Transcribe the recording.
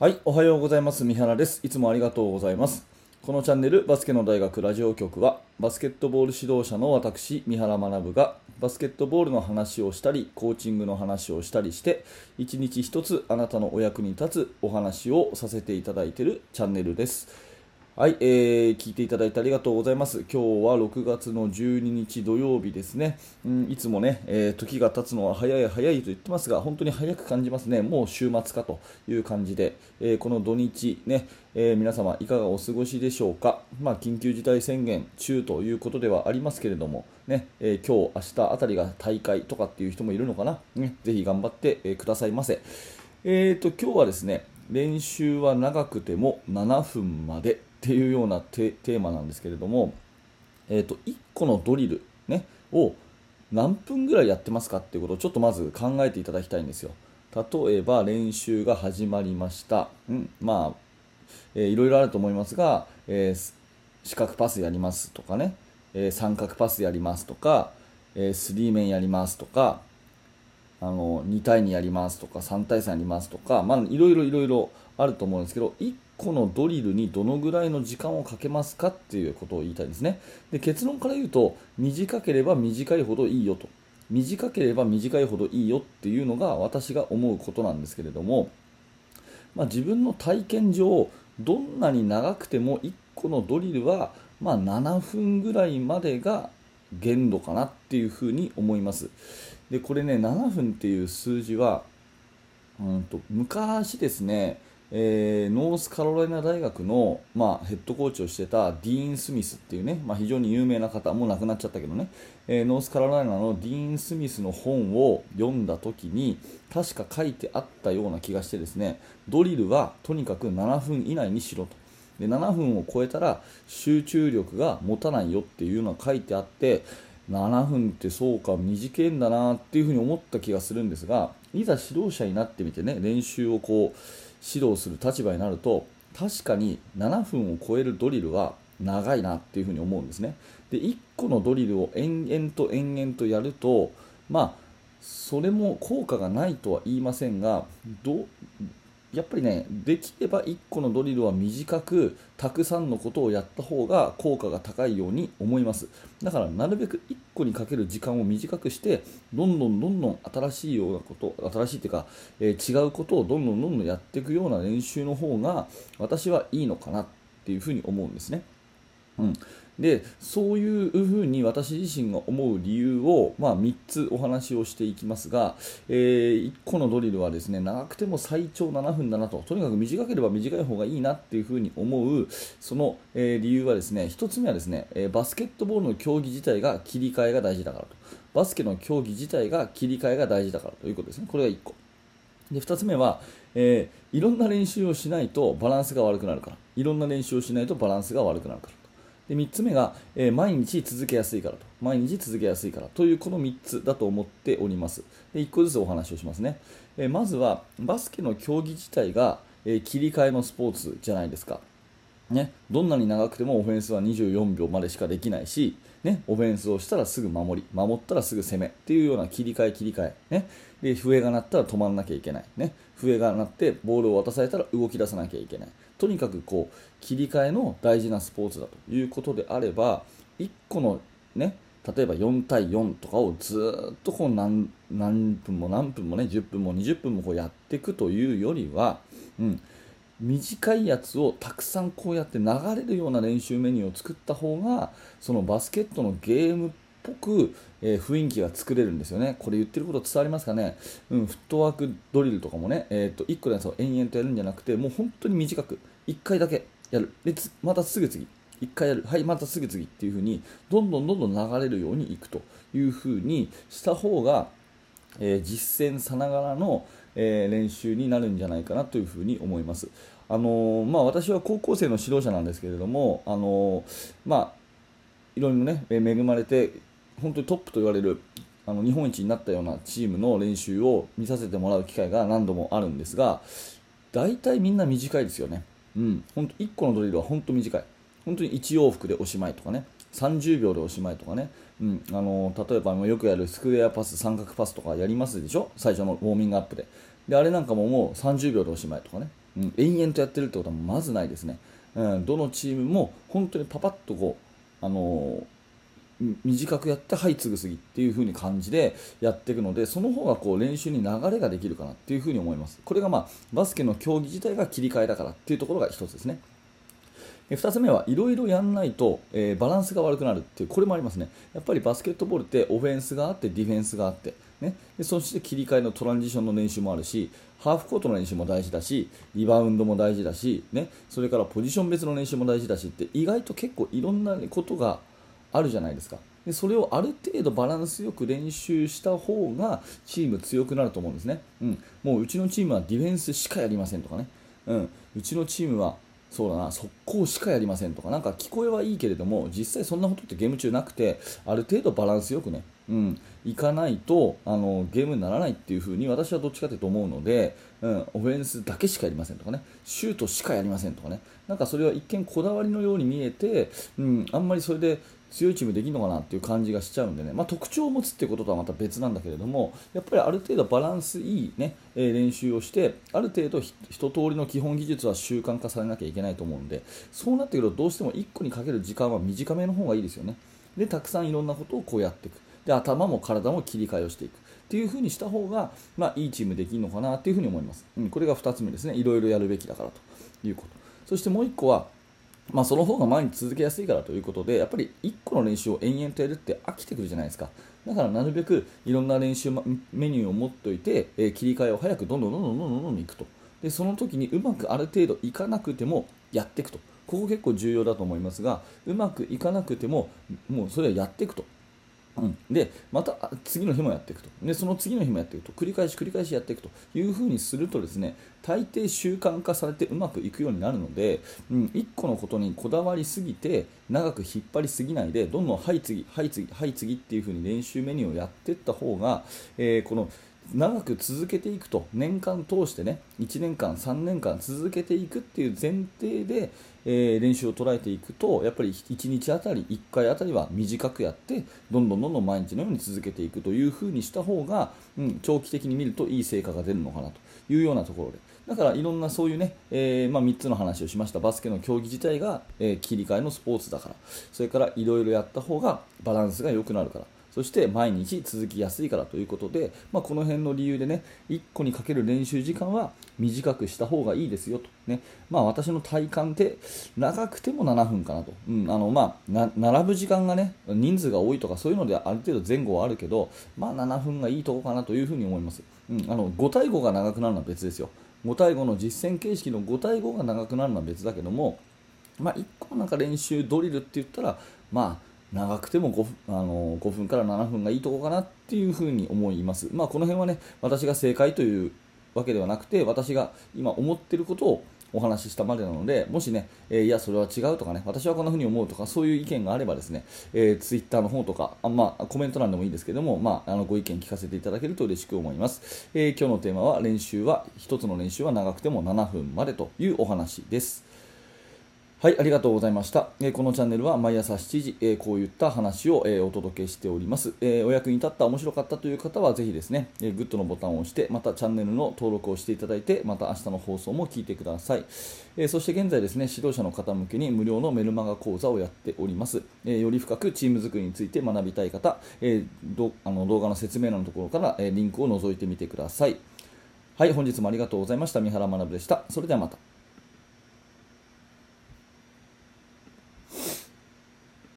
はい、おはようございます。三原です。いつもありがとうございます。このチャンネル、バスケの大学ラジオ局は、バスケットボール指導者の私、三原学が、バスケットボールの話をしたり、コーチングの話をしたりして、一日一つあなたのお役に立つお話をさせていただいているチャンネルです。はい、えー聞いていただいてありがとうございます。今日は6月の12日土曜日ですね。うん、いつもね、えー時が経つのは早い早いと言ってますが、本当に早く感じますね。もう週末かという感じで、えーこの土日ね、えー皆様いかがお過ごしでしょうか。まあ、緊急事態宣言中ということではありますけれども、ね、え今日、明日あたりが大会とかっていう人もいるのかな。ね、ぜひ頑張って、くださいませ。えー、と今日はですね練習は長くても7分までっていうようなテーマなんですけれども、えー、と1個のドリル、ね、を何分ぐらいやってますかっていうことをちょっとまず考えていただきたいんですよ。例えば練習が始まりました、うんまあえーいろいろあると思いますが、えー四角パスやりますとかね、えー三角パスやりますとか、えースリーメンやりますとか、あの2対2やりますとか3対3やりますとか、いろいろいろいろあると思うんですけど1個のドリルにどのぐらいの時間をかけますかっていうことを言いたいですね。で結論から言うと短ければ短いほどいいよと。短ければ短いほどいいよっていうのが私が思うことなんですけれども、まあ、自分の体験上どんなに長くても1個のドリルは、まあ、7分ぐらいまでが限度かなっていうふうに思います。でこれね7分っていう数字はうんと昔ですね、えーノースカロライナ大学の、まあ、ヘッドコーチをしてたディーン・スミスっていうね、まあ、非常に有名な方もう亡くなっちゃったけどね、えーノースカロライナのディーン・スミスの本を読んだ時に確か書いてあったような気がしてですねドリルはとにかく7分以内にしろと。で7分を超えたら集中力が持たないよっていうのが書いてあって7分ってそうか短いんだなっていうふうに思った気がするんですがいざ指導者になってみてね練習をこう指導する立場になると確かに7分を超えるドリルは長いなっていうふに思うんですね。で1個のドリルを延々と延々とやるとまあそれも効果がないとは言いませんがどやっぱりねできれば1個のドリルは短くたくさんのことをやった方が効果が高いように思います。だからなるべく1個にかける時間を短くしてどんどんどんどん新しいようなこと新しいっていうか、えー違うことをどんどんどんどんやっていくような練習の方が私はいいのかなっていうふうに思うんですね。うん、でそういうふうに私自身が思う理由を、まあ、3つお話をしていきますが、えー1個のドリルはですね長くても最長7分だなととにかく短ければ短い方がいいなっていうふうに思うその、えー理由はですね1つ目はですね、えーバスケットボールの競技自体が切り替えが大事だからと。バスケの競技自体が切り替えが大事だからと。いうことですね。これが1個。で2つ目は、えいろんな練習をしないとバランスが悪くなるから。いろんな練習をしないとバランスが悪くなるから。で3つ目が、えー毎日続けやすいからと。毎日続けやすいからと。いうこの3つだと思っております。で1個ずつお話をしますね、えーまずはバスケの競技自体が、えー切り替えのスポーツじゃないですか。ね、どんなに長くてもオフェンスは24秒までしかできないし、ね、オフェンスをしたらすぐ守り守ったらすぐ攻めっていうような切り替え切り替え、ね、で笛が鳴ったら止まらなきゃいけない、ね、笛が鳴ってボールを渡されたら動き出さなきゃいけない。とにかくこう切り替えの大事なスポーツだということであれば1個の、ね、例えば4対4とかをずっとこう何何分も何分もね10分も20分もこうやっていくというよりは、うん、短いやつをたくさんこうやって流れるような練習メニューを作った方がそのバスケットのゲームっぽく、えー雰囲気が作れるんですよね。これ言ってること伝わりますかね、うん、フットワークドリルとかもね、えー、と1個のやつを延々とやるんじゃなくてもう本当に短く1回だけやるでつまたすぐ次1回やるはいまたすぐ次っていう風にどんどんどんどん流れるようにいくという風にした方がえー実践さながらの、えー練習になるんじゃないかなというふうに思います。あのーまあ、私は高校生の指導者なんですけれども、あのーまあ、いろいろねえ恵まれて本当にトップと言われるあの日本一になったようなチームの練習を見させてもらう機会が何度もあるんですが大体みんな短いですよね、うん、本当1個のドリルは本当短い。本当に1往復でおしまいとかね。30秒でおしまいとかね、うん、あの例えばよくやるスクエアパス三角パスとかやりますでしょ？最初のウォーミングアップで。であれなんかももう30秒でおしまいとかね、うん、延々とやってるってことはまずないですね、うん、どのチームも本当にパパッとこう、あのー、短くやってはい次ぐすぎっていう風に感じでやっていくのでその方がこう練習に流れができるかなっていう風に思います。これがまあバスケの競技自体が切り替えだからっていうところが1つですね。2つ目はいろいろやんないと、えー、バランスが悪くなるっていうこれもありますね。やっぱりバスケットボールってオフェンスがあってディフェンスがあって、ね、でそして切り替えのトランジションの練習もあるしハーフコートの練習も大事だしリバウンドも大事だし、ね、それからポジション別の練習も大事だしって意外と結構いろんなことがあるじゃないですか。でそれをある程度バランスよく練習した方がチーム強くなると思うんですね、うん、もううちのチームはディフェンスしかやりませんとかね、うん、うちのチームはそうだな速攻しかやりませんとか。なんか聞こえはいいけれども実際そんなことってゲーム中なくてある程度バランスよくね、うん、いかないとあのゲームにならないっていう風に私はどっちかというと思うので、うん、オフェンスだけしかやりませんとかね。シュートしかやりませんとかね。なんかそれは一見こだわりのように見えて、うん、あんまりそれで強いチームできるのかなっていう感じがしちゃうんでね、まあ、特徴を持つっていうこととはまた別なんだけれどもやっぱりある程度バランスいい、ね、え練習をしてある程度一通りの基本技術は習慣化されなきゃいけないと思うんでそうなってくるとどうしても1個にかける時間は短めの方がいいですよね。でたくさんいろんなことをこうやっていく。で頭も体も切り替えをしていく。っていう風にした方が、まあ、いいチームできるのかなっていうふに思います、うん、これが2つ目ですね。いろいろやるべきだからと。いうこと。そしてもう1個はまあ、その方が毎日続けやすいからと。いうことでやっぱり1個の練習を延々とやるって飽きてくるじゃないですか。だからなるべくいろんな練習メニューを持っておいて、えー、切り替えを早くどんどんどんどんどんどんどんいくと。でその時にうまくある程度いかなくてもやっていくと。ここ結構重要だと思いますがうまくいかなくてももうそれはやっていくと。うん、でまた次の日もやっていくと。でその次の日もやっていくと。繰り返し繰り返しやっていくというふうにするとですね大抵習慣化されてうまくいくようになるので、うん、1個のことにこだわりすぎて長く引っ張りすぎないでどんどんはい次はい次はい次っていうふうに練習メニューをやっていった方が、えー、この長く続けていくと。年間通してね。1年間、3年間続けていくっていう前提で、えー、練習を捉えていくとやっぱり1日あたり1回あたりは短くやってどんどんどんどん毎日のように続けていくという風にした方が、うん、長期的に見るといい成果が出るのかなと。いうようなところで。だからいろんなそういうね、えー、まあ、3つの話をしました。バスケの競技自体が、えー、切り替えのスポーツだから。それからいろいろやった方がバランスが良くなるから。そして毎日続きやすいからということで、まあ、この辺の理由でね1個にかける練習時間は短くした方がいいですよと、ね。まあ、私の体感で長くても7分かなと、うんあのまあ、並ぶ時間がね人数が多いとかそういうのである程度前後はあるけど、まあ、7分がいいとこかなというふに思います、うん、あの5対5が長くなるのは別ですよ。5対5の実践形式の5対5が長くなるのは別だけども、まあ、1個なんか練習ドリルって言ったらまあ長くても 5, あの5分から7分がいいとこかなっていうふうに思います。まあ、この辺はね私が正解というわけではなくて私が今思っていることをお話ししたまでなのでもしね、えー、いやそれは違うとかね私はこんな風に思うとかそういう意見があればですね、えー、ツイッターの方とかあ、まあ、コメント欄でもいいですけども、まあ、あのご意見聞かせていただけると嬉しく思います、えー、今日のテーマは練習は1つの練習は長くても7分までというお話ですはい、ありがとうございました。えー、このチャンネルは毎朝7時、えー、こういった話を、えー、お届けしております、えお役に立った、面白かったという方はぜひですね、えグッドのボタンを押して、またチャンネルの登録をしていただいて、また明日の放送も聞いてください。えそして現在ですね、指導者の方向けに無料のメルマガ講座をやっております。えより深くチーム作りについて学びたい方、えどあの動画の説明欄のところから、えリンクを覗いてみてください。はい、本日もありがとうございました。三原学でした。それではまた。